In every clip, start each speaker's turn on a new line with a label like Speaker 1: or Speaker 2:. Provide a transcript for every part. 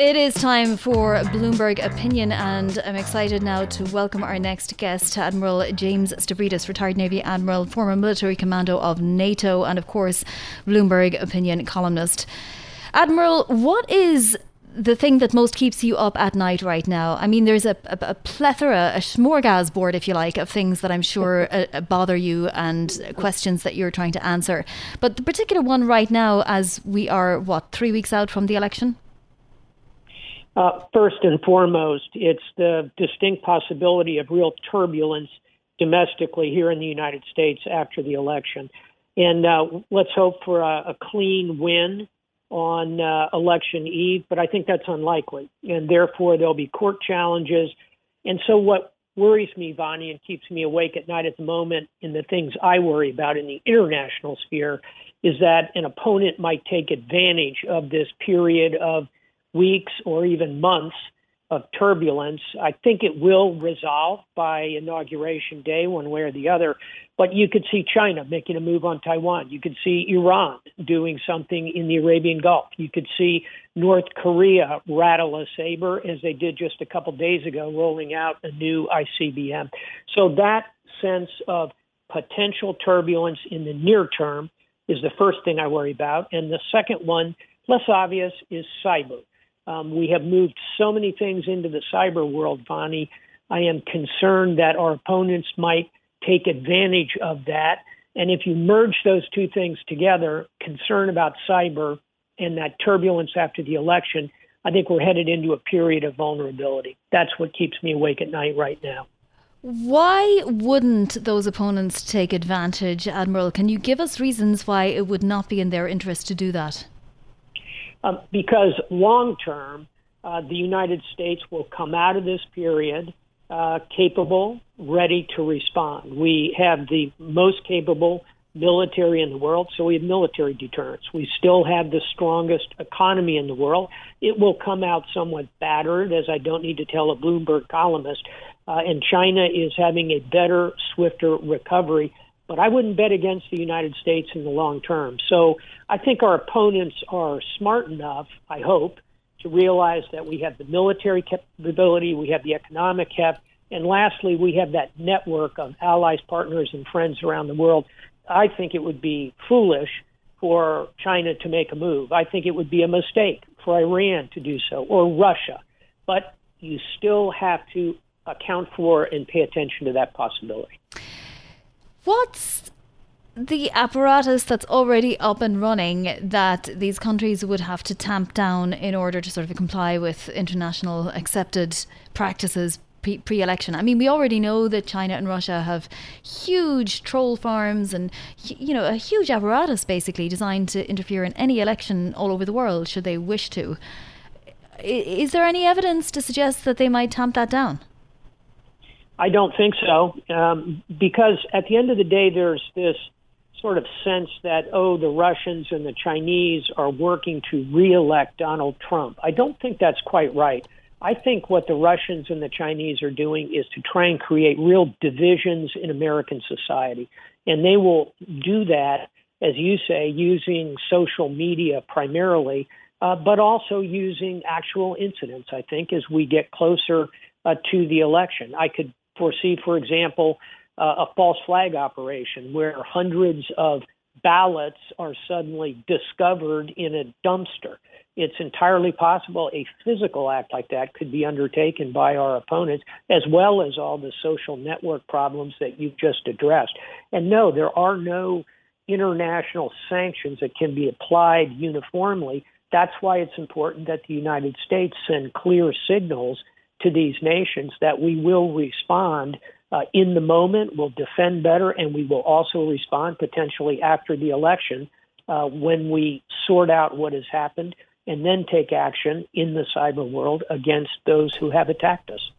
Speaker 1: It is time for Bloomberg Opinion, and I'm excited now to welcome our next guest, Admiral James Stavridis, retired Navy Admiral, former military commando of NATO, and of course, Bloomberg Opinion columnist. Admiral, what is the thing that most keeps you up at night right now? I mean, there's a, a, a plethora, a smorgasbord, if you like, of things that I'm sure uh, uh, bother you and questions that you're trying to answer. But the particular one right now, as we are, what, three weeks out from the election?
Speaker 2: Uh, first and foremost, it's the distinct possibility of real turbulence domestically here in the United States after the election. And uh, let's hope for a, a clean win on uh, election eve, but I think that's unlikely. And therefore, there'll be court challenges. And so, what worries me, Vonnie, and keeps me awake at night at the moment, and the things I worry about in the international sphere, is that an opponent might take advantage of this period of weeks or even months of turbulence. I think it will resolve by inauguration day, one way or the other. But you could see China making a move on Taiwan. You could see Iran doing something in the Arabian Gulf. You could see North Korea rattle a saber, as they did just a couple days ago, rolling out a new ICBM. So that sense of potential turbulence in the near term is the first thing I worry about. And the second one, less obvious, is cyber. Um, we have moved so many things into the cyber world, Vonnie. I am concerned that our opponents might take advantage of that. And if you merge those two things together, concern about cyber and that turbulence after the election, I think we're headed into a period of vulnerability. That's what keeps me awake at night right now.
Speaker 1: Why wouldn't those opponents take advantage, Admiral? Can you give us reasons why it would not be in their interest to do that?
Speaker 2: Um, because long term, uh, the United States will come out of this period uh, capable, ready to respond. We have the most capable military in the world, so we have military deterrence. We still have the strongest economy in the world. It will come out somewhat battered, as I don't need to tell a Bloomberg columnist. Uh, and China is having a better, swifter recovery but I wouldn't bet against the United States in the long term. So I think our opponents are smart enough, I hope, to realize that we have the military capability, we have the economic cap, and lastly, we have that network of allies, partners, and friends around the world. I think it would be foolish for China to make a move. I think it would be a mistake for Iran to do so or Russia. But you still have to account for and pay attention to that possibility.
Speaker 1: What's the apparatus that's already up and running that these countries would have to tamp down in order to sort of comply with international accepted practices pre election. I mean, we already know that China and Russia have huge troll farms and, you know, a huge apparatus basically designed to interfere in any election all over the world should they wish to. Is there any evidence to suggest that they might tamp that down?
Speaker 2: I don't think so, um, because at the end of the day, there's this sort of sense that, oh, the Russians and the Chinese are working to reelect Donald Trump. I don't think that's quite right. I think what the Russians and the Chinese are doing is to try and create real divisions in American society. And they will do that, as you say, using social media primarily, uh, but also using actual incidents, I think, as we get closer uh, to the election. I could foresee, for example, uh, a false flag operation where hundreds of ballots are suddenly discovered in a dumpster. It's entirely possible a physical act like that could be undertaken by our opponents, as well as all the social network problems that you've just addressed. And no, there are no international sanctions that can be applied uniformly. That's why it's important that the United States send clear signals to these nations that we will respond uh, in the moment, we'll defend better, and we will also respond potentially after the election uh, when we sort out what has happened and then take action in the cyber world against those who have attacked us.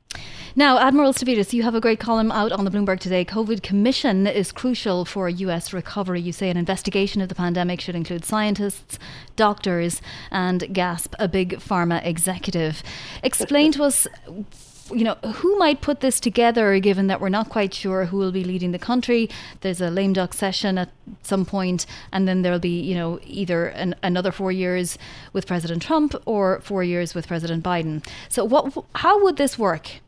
Speaker 1: Now, Admiral Stavridis, you have a great column out on the Bloomberg today. COVID Commission is crucial for U.S. recovery. You say an investigation of the pandemic should include scientists, doctors, and gasp, a big pharma executive. Explain to us you know, who might put this together given that we're not quite sure who will be leading the country? There's a lame duck session at some point, and then there'll be, you know, either an, another four years with President Trump or four years with President Biden. So, what, how would this work?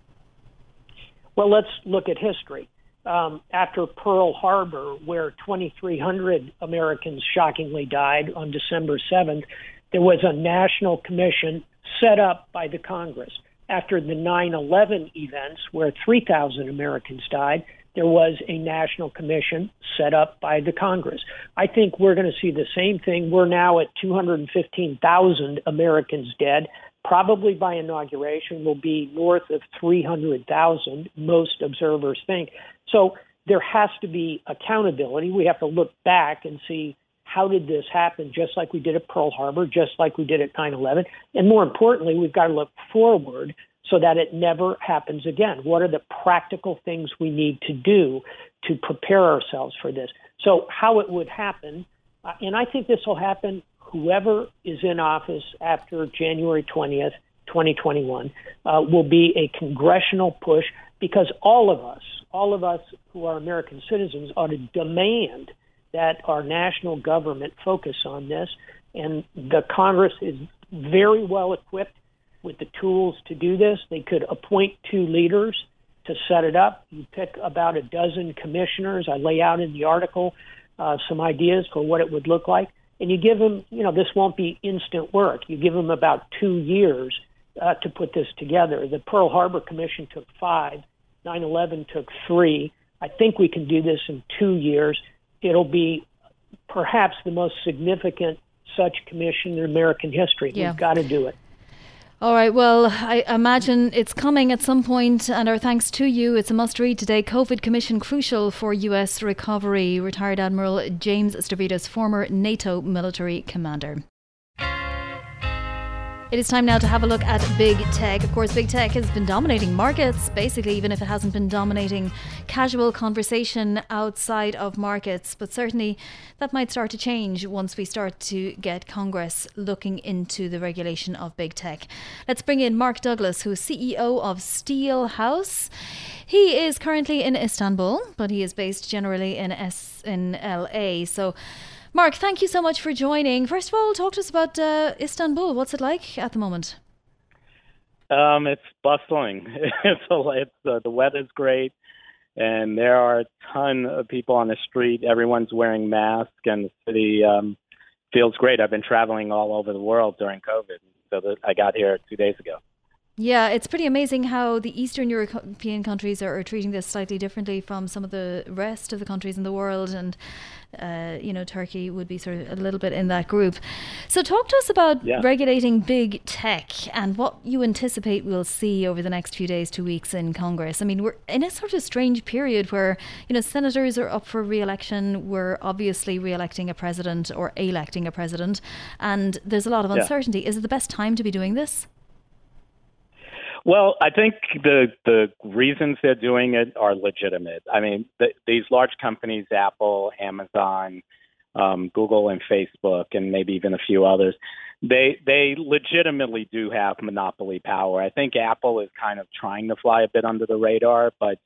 Speaker 2: Well, let's look at history. Um, after Pearl Harbor, where 2,300 Americans shockingly died on December 7th, there was a national commission set up by the Congress. After the 9 11 events, where 3,000 Americans died, there was a national commission set up by the Congress. I think we're going to see the same thing. We're now at 215,000 Americans dead probably by inauguration will be north of 300,000, most observers think. So there has to be accountability. We have to look back and see how did this happen, just like we did at Pearl Harbor, just like we did at 9 11. And more importantly, we've got to look forward so that it never happens again. What are the practical things we need to do to prepare ourselves for this? So, how it would happen, uh, and I think this will happen whoever is in office after January 20th, 2021, uh, will be a congressional push because all of us, all of us who are American citizens, ought to demand that our national government focus on this. And the Congress is very well equipped with the tools to do this. They could appoint two leaders to set it up. You pick about a dozen commissioners. I lay out in the article uh, some ideas for what it would look like and you give them, you know, this won't be instant work. You give them about two years uh, to put this together. The Pearl Harbor Commission took five, 9 11 took three. I think we can do this in two years. It'll be perhaps the most significant such commission in American history. Yeah. We've got to do it.
Speaker 1: All right. Well, I imagine it's coming at some point, and our thanks to you. It's a must read today. COVID Commission crucial for U.S. recovery. Retired Admiral James Stavridis, former NATO military commander. It is time now to have a look at big tech. Of course, big tech has been dominating markets, basically, even if it hasn't been dominating casual conversation outside of markets. But certainly that might start to change once we start to get Congress looking into the regulation of big tech. Let's bring in Mark Douglas, who's CEO of Steelhouse. He is currently in Istanbul, but he is based generally in S in LA. So Mark, thank you so much for joining. First of all, talk to us about uh, Istanbul. What's it like at the moment?
Speaker 3: Um, it's bustling. it's, it's uh, the weather's great, and there are a ton of people on the street. Everyone's wearing masks, and the city um, feels great. I've been traveling all over the world during COVID, so that I got here two days ago.
Speaker 1: Yeah, it's pretty amazing how the Eastern European countries are, are, treating this slightly differently from some of the rest of the countries in the world, and uh, you know, Turkey would be sort of a little bit in that group. So, talk to us about yeah. regulating big tech and what you anticipate we'll see over the next few days, two weeks in Congress. I mean, we're in a sort of strange period where you know senators are up for re-election. We're obviously re-electing a president or electing a president, and there's a lot of uncertainty. Yeah. Is it the best time to be doing this?
Speaker 3: Well, I think the the reasons they're doing it are legitimate. I mean, the, these large companies, Apple, Amazon, um, Google, and Facebook, and maybe even a few others, they they legitimately do have monopoly power. I think Apple is kind of trying to fly a bit under the radar, but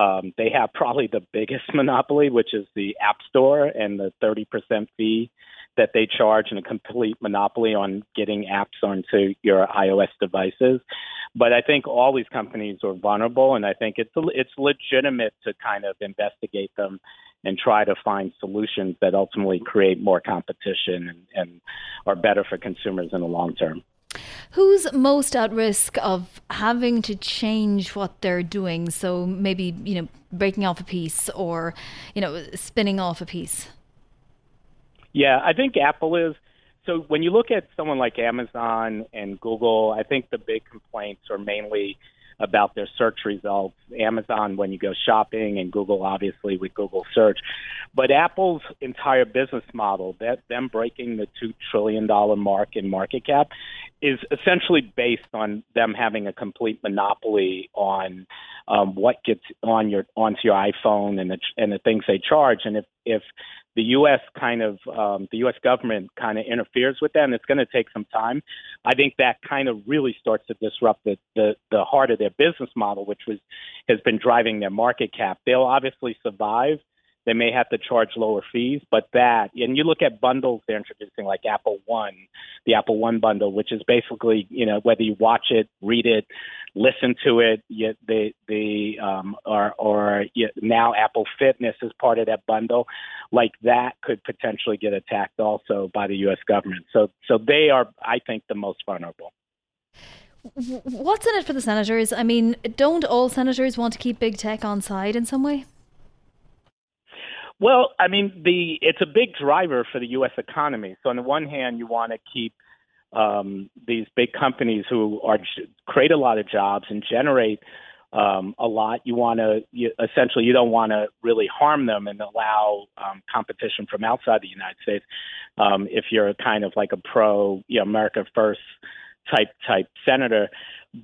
Speaker 3: um, they have probably the biggest monopoly, which is the App Store and the 30% fee that they charge and a complete monopoly on getting apps onto your iOS devices. But I think all these companies are vulnerable, and I think it's it's legitimate to kind of investigate them and try to find solutions that ultimately create more competition and, and are better for consumers in the long term.
Speaker 1: Who's most at risk of having to change what they're doing? So maybe you know breaking off a piece or you know spinning off a piece.
Speaker 3: Yeah, I think Apple is. So when you look at someone like Amazon and Google, I think the big complaints are mainly about their search results. Amazon when you go shopping, and Google obviously with Google search. But Apple's entire business model, that them breaking the two trillion dollar mark in market cap, is essentially based on them having a complete monopoly on um, what gets on your onto your iPhone and the and the things they charge. And if if the U.S. kind of um, the U.S. government kind of interferes with that, and it's going to take some time. I think that kind of really starts to disrupt the, the the heart of their business model, which was has been driving their market cap. They'll obviously survive they may have to charge lower fees, but that, and you look at bundles they're introducing like Apple One, the Apple One bundle, which is basically, you know, whether you watch it, read it, listen to it, the, the, um, or, or now Apple Fitness is part of that bundle, like that could potentially get attacked also by the U.S. government. So, so they are, I think, the most vulnerable.
Speaker 1: What's in it for the senators? I mean, don't all senators want to keep big tech on side in some way?
Speaker 3: Well, I mean, the it's a big driver for the U.S. economy. So on the one hand, you want to keep um, these big companies who are create a lot of jobs and generate um, a lot. You want to you, essentially you don't want to really harm them and allow um, competition from outside the United States. Um, if you're kind of like a pro, you know, America First type type senator,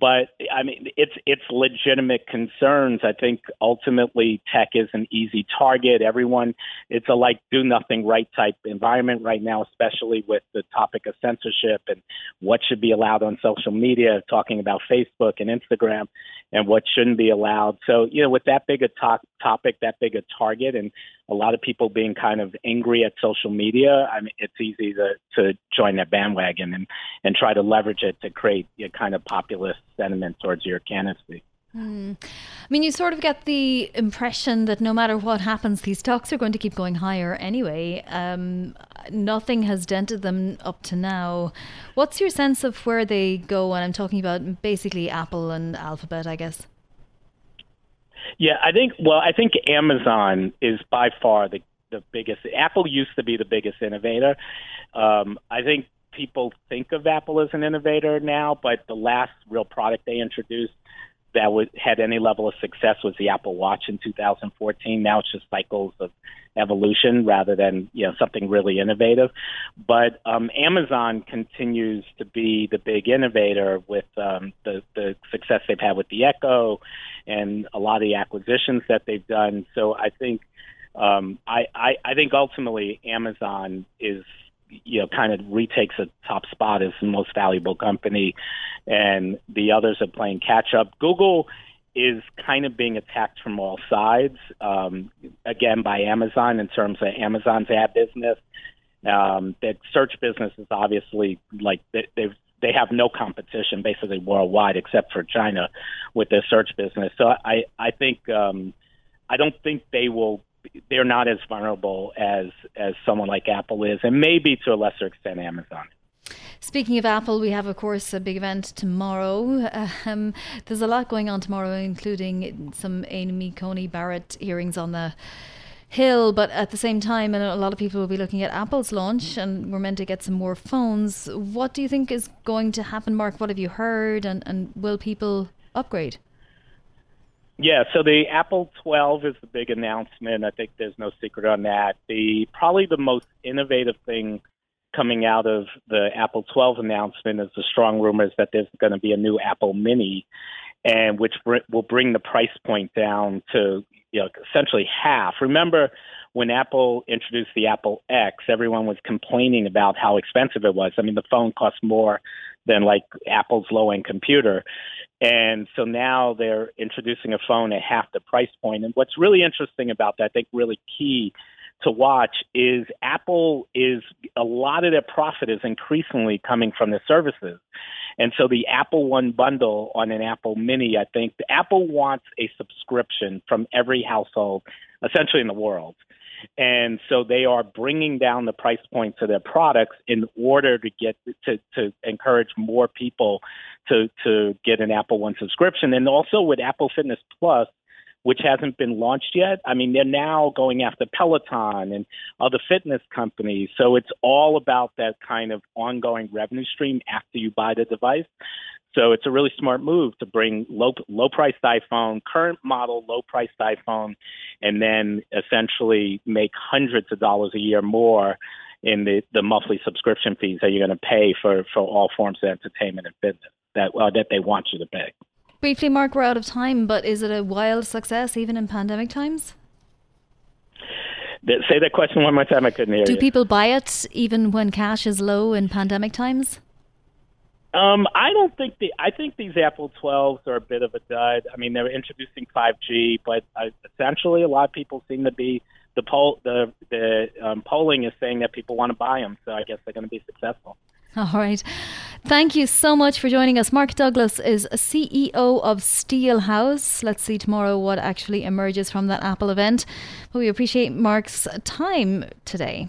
Speaker 3: but I mean, it's it's legitimate concerns. I think ultimately tech is an easy target. Everyone, it's a like do nothing right type environment right now, especially with the topic of censorship and what should be allowed on social media. Talking about Facebook and Instagram and what shouldn't be allowed. So you know, with that big a to- topic, that big a target, and a lot of people being kind of angry at social media, I mean, it's easy to to join that bandwagon and and try to leverage it to create a kind of populist sentiment towards your candidacy.
Speaker 1: Hmm. I mean, you sort of get the impression that no matter what happens, these stocks are going to keep going higher anyway. Um, nothing has dented them up to now. What's your sense of where they go? And I'm talking about basically Apple and Alphabet, I guess.
Speaker 3: Yeah, I think. Well, I think Amazon is by far the the biggest. Apple used to be the biggest innovator. Um, I think people think of Apple as an innovator now, but the last real product they introduced that would, had any level of success was the Apple Watch in 2014. Now it's just cycles of evolution rather than you know something really innovative. But um, Amazon continues to be the big innovator with um, the the success they've had with the Echo and a lot of the acquisitions that they've done. So I think um, I, I I think ultimately Amazon is you know kind of retakes a top spot as the most valuable company, and the others are playing catch up. Google is kind of being attacked from all sides, um, again by Amazon in terms of Amazon's ad business. Um, search business is obviously like they, they've they have no competition basically worldwide except for China with their search business. So I I think um, I don't think they will they're not as vulnerable as as someone like Apple is, and maybe to a lesser extent Amazon.
Speaker 1: Speaking of Apple, we have, of course, a big event tomorrow. Um, there's a lot going on tomorrow, including some Amy Coney Barrett hearings on the Hill, but at the same time, and a lot of people will be looking at Apple's launch, and we're meant to get some more phones. What do you think is going to happen, Mark? What have you heard, and, and will people upgrade?
Speaker 3: Yeah, so the Apple 12 is the big announcement. I think there's no secret on that. The probably the most innovative thing coming out of the Apple 12 announcement is the strong rumors that there's going to be a new Apple Mini, and which br- will bring the price point down to you know essentially half. Remember when Apple introduced the Apple X, everyone was complaining about how expensive it was. I mean, the phone cost more than like Apple's low end computer. And so now they're introducing a phone at half the price point. And what's really interesting about that, I think really key to watch is Apple is a lot of their profit is increasingly coming from the services. And so the Apple One bundle on an Apple Mini, I think Apple wants a subscription from every household essentially in the world. And so they are bringing down the price points of their products in order to get to, to encourage more people to, to get an Apple One subscription. And also with Apple Fitness Plus, which hasn't been launched yet. I mean, they're now going after Peloton and other fitness companies. So it's all about that kind of ongoing revenue stream after you buy the device. So it's a really smart move to bring low low priced iPhone, current model low priced iPhone, and then essentially make hundreds of dollars a year more in the, the monthly subscription fees that you're going to pay for, for all forms of entertainment and fitness that uh, that they want you to pay.
Speaker 1: Briefly, Mark, we're out of time, but is it a wild success even in pandemic times?
Speaker 3: Say that question one more time. I couldn't hear
Speaker 1: Do
Speaker 3: you.
Speaker 1: Do people buy it even when cash is low in pandemic times?
Speaker 3: Um, I don't think the. I think these Apple 12s are a bit of a dud. I mean, they're introducing 5G, but uh, essentially, a lot of people seem to be the poll. The the um, polling is saying that people want to buy them, so I guess they're going to be successful.
Speaker 1: All right. Thank you so much for joining us. Mark Douglas is CEO of Steelhouse. Let's see tomorrow what actually emerges from that Apple event. But we appreciate Mark's time today.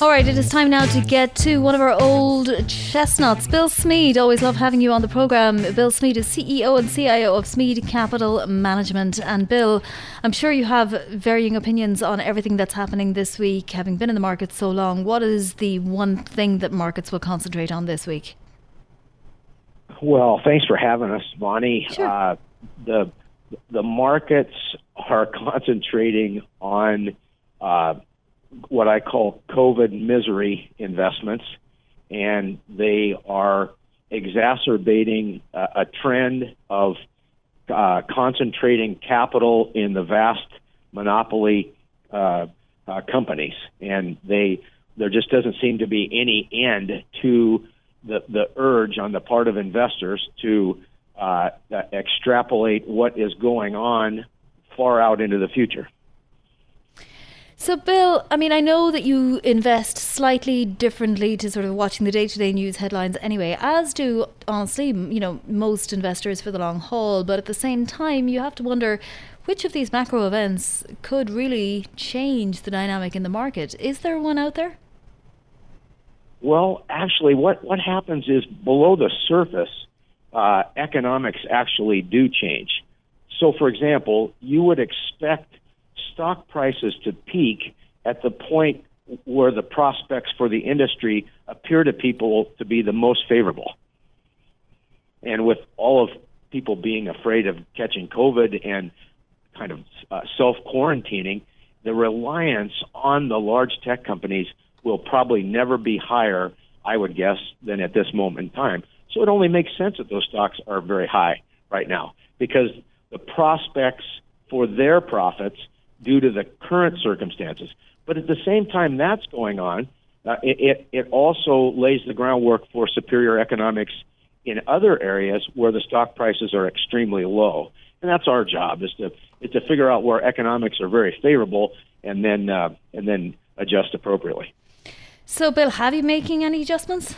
Speaker 1: All right, it is time now to get to one of our old chestnuts. Bill Smead, always love having you on the program. Bill Smead is CEO and CIO of Smead Capital Management. And Bill, I'm sure you have varying opinions on everything that's happening this week. Having been in the market so long, what is the one thing that markets will concentrate on this week?
Speaker 4: Well, thanks for having us, Vonnie.
Speaker 1: Sure.
Speaker 4: Uh, the the markets are concentrating on uh, what I call COVID misery investments, and they are exacerbating a, a trend of uh, concentrating capital in the vast monopoly uh, uh, companies, and they there just doesn't seem to be any end to the the urge on the part of investors to uh, extrapolate what is going on far out into the future.
Speaker 1: So, Bill, I mean, I know that you invest slightly differently to sort of watching the day to day news headlines anyway, as do, honestly, you know, most investors for the long haul. But at the same time, you have to wonder which of these macro events could really change the dynamic in the market. Is there one out there?
Speaker 4: Well, actually, what, what happens is below the surface, uh, economics actually do change. So, for example, you would expect stock prices to peak at the point where the prospects for the industry appear to people to be the most favorable. And with all of people being afraid of catching COVID and kind of uh, self quarantining, the reliance on the large tech companies will probably never be higher, I would guess, than at this moment in time. So it only makes sense that those stocks are very high right now because the prospects for their profits due to the current circumstances. But at the same time that's going on, uh, it, it also lays the groundwork for superior economics in other areas where the stock prices are extremely low. And that's our job is to is to figure out where economics are very favorable and then uh, and then adjust appropriately.
Speaker 1: So, Bill, have you making any adjustments?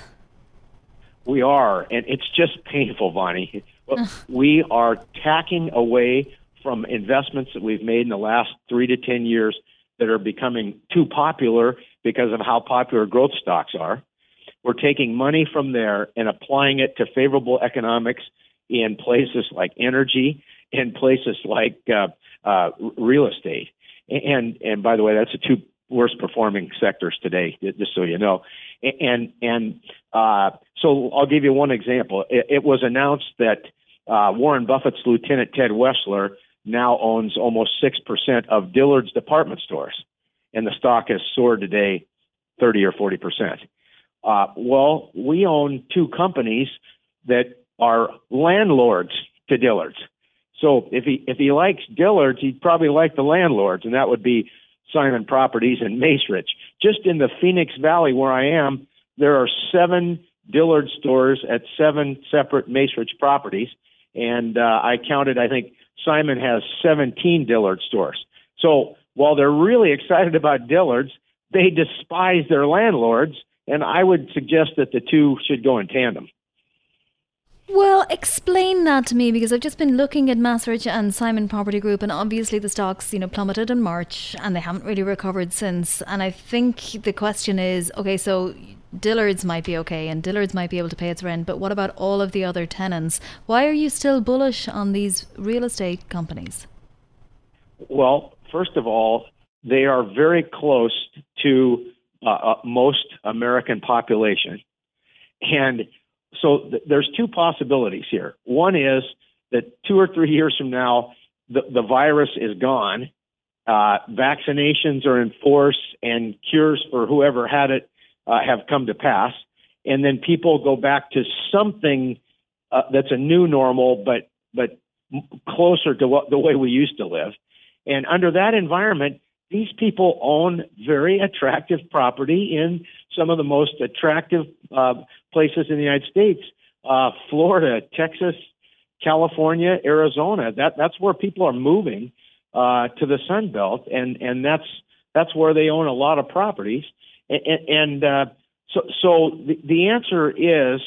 Speaker 4: We are, and it's just painful, Vonnie. we are tacking away from investments that we've made in the last three to 10 years that are becoming too popular because of how popular growth stocks are. We're taking money from there and applying it to favorable economics in places like energy, in places like uh, uh, real estate. And and by the way, that's the two worst performing sectors today, just so you know. And and uh, so I'll give you one example. It, it was announced that uh, Warren Buffett's lieutenant Ted Weschler now owns almost 6% of Dillard's department stores, and the stock has soared today 30 or 40%. Uh, well, we own two companies that are landlords to Dillard's. So if he if he likes Dillard's, he'd probably like the landlords, and that would be Simon Properties and Macerich. Just in the Phoenix Valley where I am, there are seven Dillard stores at seven separate Macerich properties, and uh, I counted. I think Simon has 17 Dillard stores. So while they're really excited about Dillard's, they despise their landlords, and I would suggest that the two should go in tandem.
Speaker 1: Well, explain that to me because I've just been looking at Macerich and Simon Property Group, and obviously the stocks, you know, plummeted in March, and they haven't really recovered since. And I think the question is, okay, so Dillard's might be okay, and Dillard's might be able to pay its rent, but what about all of the other tenants? Why are you still bullish on these real estate companies?
Speaker 4: Well, first of all, they are very close to uh, uh, most American population, and so th- there's two possibilities here. One is that two or three years from now, the, the virus is gone, uh, vaccinations are in force, and cures for whoever had it uh, have come to pass, and then people go back to something uh, that's a new normal, but but closer to what the way we used to live. And under that environment, these people own very attractive property in some of the most attractive uh, places in the United States, uh, Florida, Texas, California, Arizona. That that's where people are moving uh, to the Sun Belt, and and that's that's where they own a lot of properties. And, uh, so so the, the answer is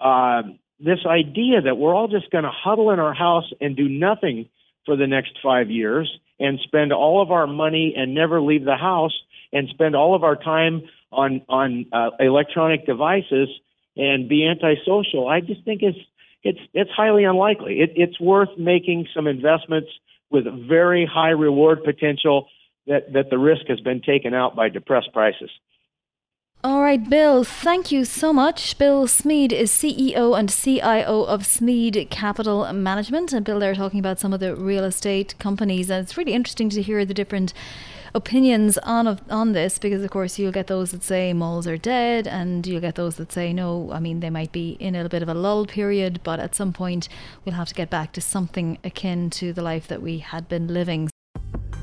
Speaker 4: uh, this idea that we're all just going to huddle in our house and do nothing for the next five years and spend all of our money and never leave the house and spend all of our time on on uh, electronic devices and be antisocial. I just think it's it's it's highly unlikely. It, it's worth making some investments with very high reward potential that that the risk has been taken out by depressed prices.
Speaker 1: All right, Bill, thank you so much. Bill Smead is CEO and CIO of Smead Capital Management. And Bill, they're talking about some of the real estate companies. And it's really interesting to hear the different opinions on of, on this because of course you'll get those that say malls are dead and you'll get those that say no I mean they might be in a bit of a lull period but at some point we'll have to get back to something akin to the life that we had been living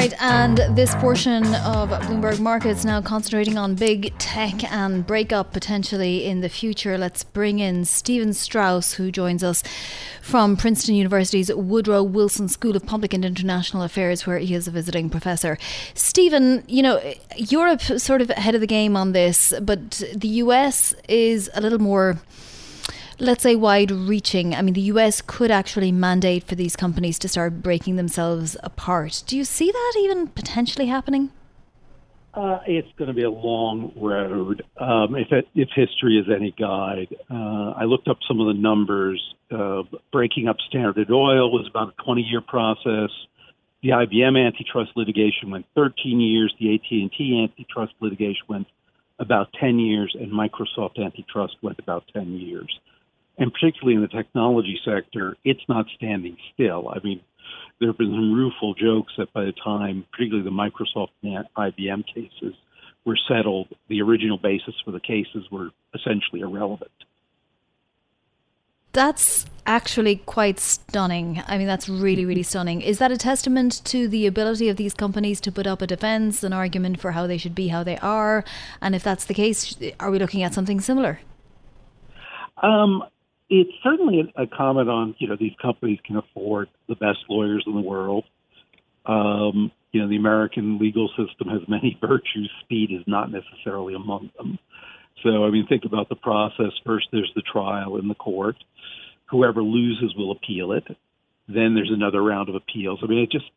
Speaker 1: Right, and this portion of Bloomberg Markets now concentrating on big tech and breakup potentially in the future. Let's bring in Steven Strauss, who joins us from Princeton University's Woodrow Wilson School of Public and International Affairs, where he is a visiting professor. Steven, you know, Europe sort of ahead of the game on this, but the US is a little more let's say, wide reaching? I mean, the US could actually mandate for these companies to start breaking themselves apart. Do you see that even potentially happening?
Speaker 5: Uh, it's going to be a long road. Um, if, it, if history is any guide, uh, I looked up some of the numbers. Uh, breaking up Standard Oil was about a 20-year process. The IBM antitrust litigation went 13 years. The AT&T antitrust litigation went about 10 years, and Microsoft antitrust went about 10 years and particularly in the technology sector, it's not standing still. I mean, there have been some rueful jokes that by the time, particularly the Microsoft and IBM cases, were settled, the original basis for the cases were essentially irrelevant.
Speaker 1: That's actually quite stunning. I mean, that's really, really stunning. Is that a testament to the ability of these companies to put up a defense, an argument for how they should be how they are? And if that's the case, are we looking at something similar?
Speaker 5: Um, it's certainly a, comment on you know these companies can afford the best lawyers in the world. Um, you know the American legal system has many virtues. Speed is not necessarily among them. So I mean, think about the process. First, there's the trial in the court. Whoever loses will appeal it. Then there's another round of appeals. I mean, it just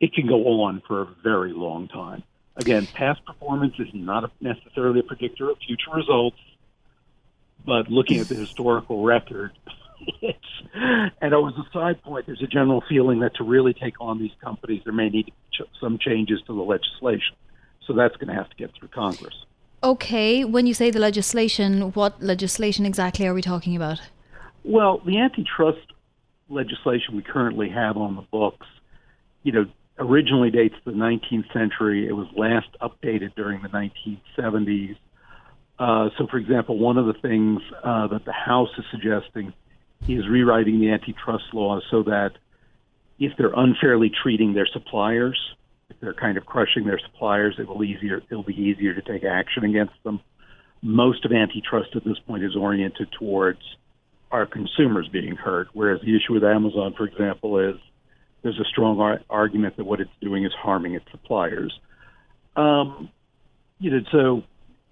Speaker 5: it can go on for a very long time. Again, past performance is not necessarily a predictor of future results but looking at the historical record, it's, and was a side point, there's a general feeling that to really take on these companies, there may need some changes to the legislation. So that's going to have to get through Congress.
Speaker 1: Okay, when you say the legislation, what legislation exactly are we talking about?
Speaker 5: Well, the antitrust legislation we currently have on the books, you know, originally dates the 19th century. It was last updated during the 1970s. Uh, so, for example, one of the things uh, that the House is suggesting is rewriting the antitrust laws so that if they're unfairly treating their suppliers, if they're kind of crushing their suppliers, it will easier it'll be easier to take action against them. Most of antitrust at this point is oriented towards our consumers being hurt, whereas the issue with Amazon, for example, is there's a strong ar- argument that what it's doing is harming its suppliers. Um, you know, so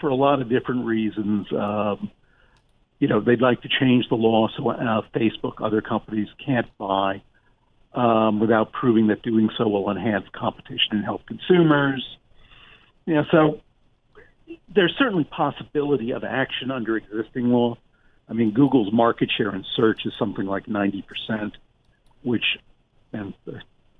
Speaker 5: for a lot of different reasons, um, you know, they'd like to change the law so uh, Facebook, other companies can't buy um, without proving that doing so will enhance competition and help consumers. You know, so there's certainly possibility of action under existing law. I mean, Google's market share in search is something like 90 percent, which and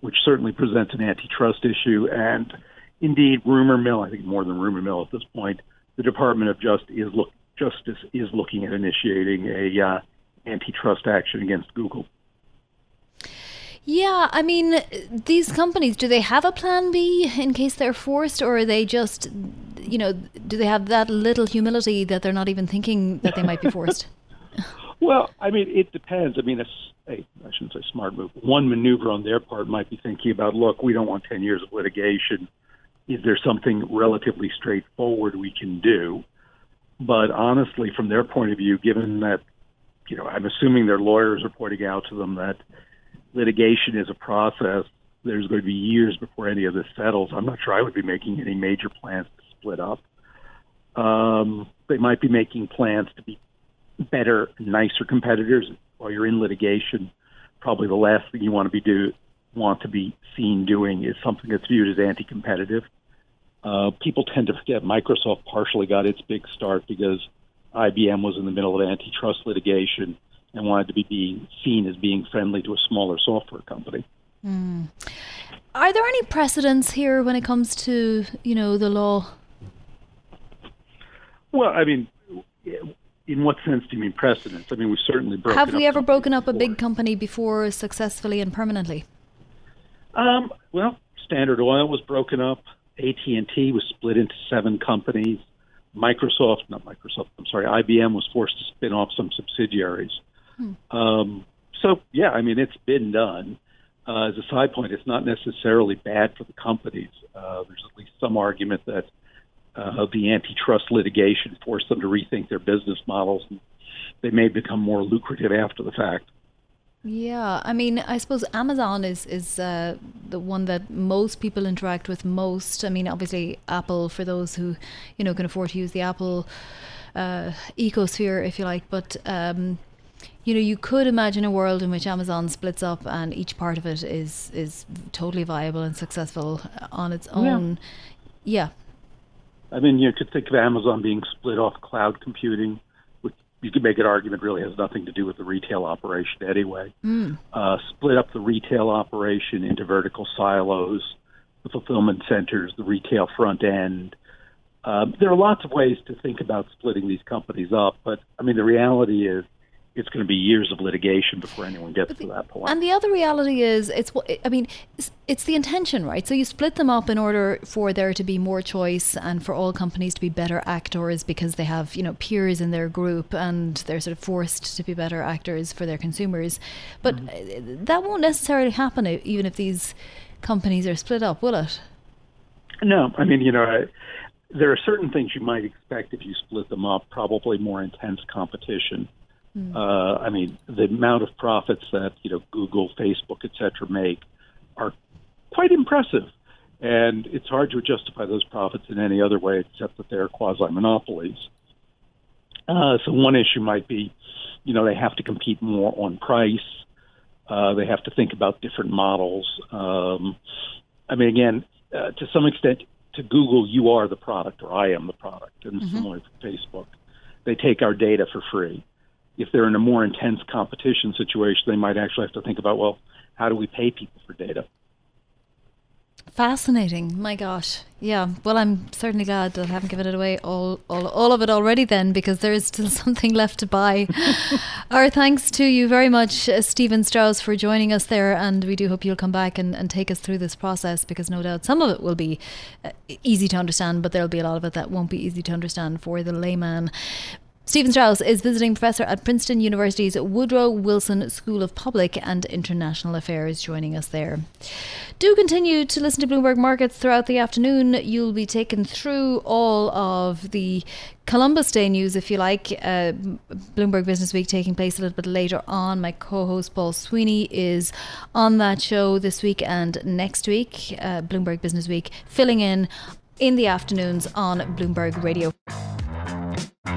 Speaker 5: which certainly presents an antitrust issue. And indeed, rumor mill, I think more than rumor mill at this point, the Department of Justice is look Justice is looking at initiating a uh, antitrust action against Google.
Speaker 1: Yeah, I mean, these companies, do they have a plan B in case they're forced, or are they just, you know, do they have that little humility that they're not even thinking that they might be forced?
Speaker 5: well, I mean, it depends. I mean, it's a, I shouldn't say smart move. One maneuver on their part might be thinking about, look, we don't want 10 years of litigation. Is there something relatively straightforward we can do? But honestly, from their point of view, given that, you know, I'm assuming their lawyers are pointing out to them that litigation is a process. There's going to be years before any of this settles. I'm not sure I would be making any major plans to split up. Um, they might be making plans to be better, nicer competitors while you're in litigation. Probably the last thing you want to be do want to be seen doing is something that's viewed as anti-competitive. Uh, people tend to forget Microsoft partially got its big start because IBM was in the middle of antitrust litigation and wanted to be being seen as being friendly to a smaller software company.
Speaker 1: Mm. Are there any precedents here when it comes to you know the law?
Speaker 5: Well, I mean, in what sense do you mean precedents? I mean, we certainly broken.
Speaker 1: Have we ever broken up
Speaker 5: before.
Speaker 1: a big company before successfully and permanently?
Speaker 5: Um, well, Standard Oil was broken up. AT and T was split into seven companies. Microsoft, not Microsoft, I'm sorry, IBM was forced to spin off some subsidiaries. Hmm. Um, so, yeah, I mean, it's been done. Uh, as a side point, it's not necessarily bad for the companies. Uh, there's at least some argument that uh, the antitrust litigation forced them to rethink their business models. And they may become more lucrative after the fact.
Speaker 1: Yeah, I mean, I suppose Amazon is is uh, the one that most people interact with most. I mean, obviously Apple for those who, you know, can afford to use the Apple uh, ecosphere, if you like. But um, you know, you could imagine a world in which Amazon splits up and each part of it is is totally viable and successful on its own. Yeah.
Speaker 5: yeah. I mean, you could think of Amazon being split off cloud computing you could make an argument really has nothing to do with the retail operation anyway. Mm. Uh, split up the retail operation into vertical silos, the fulfillment centers, the retail front end. Um, there are lots of ways to think about splitting these companies up, but I mean the reality is it's going to be years of litigation before anyone gets the, to that point.
Speaker 1: And the other reality is, it's I mean, it's, it's, the intention, right? So you split them up in order for there to be more choice and for all companies to be better actors because they have you know peers in their group and they're sort of forced to be better actors for their consumers. But mm-hmm. that won't necessarily happen even if these companies are split up, will it?
Speaker 5: No, I mean you know. I, there are certain things you might expect if you split them up, probably more intense competition Mm. Uh, I mean, the amount of profits that you know Google, Facebook, et cetera, make are quite impressive, and it's hard to justify those profits in any other way except that they're quasi monopolies. Uh, so one issue might be, you know, they have to compete more on price. Uh, they have to think about different models. Um, I mean, again, uh, to some extent, to Google, you are the product, or I am the product, and mm-hmm. similar to Facebook. They take our data for free if they're in a more intense competition situation, they might actually have to think about, well, how do we pay people for data?
Speaker 1: Fascinating. My gosh. Yeah. Well, I'm certainly glad that I haven't given it away all, all, all of it already then because there is still something left to buy. Our thanks to you very much, uh, Steven Strauss, for joining us there. And we do hope you'll come back and, and take us through this process because no doubt some of it will be uh, easy to understand, but there'll be a lot of it that won't be easy to understand for the layman. Steven Strauss is visiting professor at Princeton University's Woodrow Wilson School of Public and International Affairs, joining us there. Do continue to listen to Bloomberg Markets throughout the afternoon. You'll be taken through all of the Columbus Day news, if you like. Uh, Bloomberg Business Week taking place a little bit later on. My co host Paul Sweeney is on that show this week and next week. Uh, Bloomberg Business Week filling in in the afternoons on Bloomberg Radio.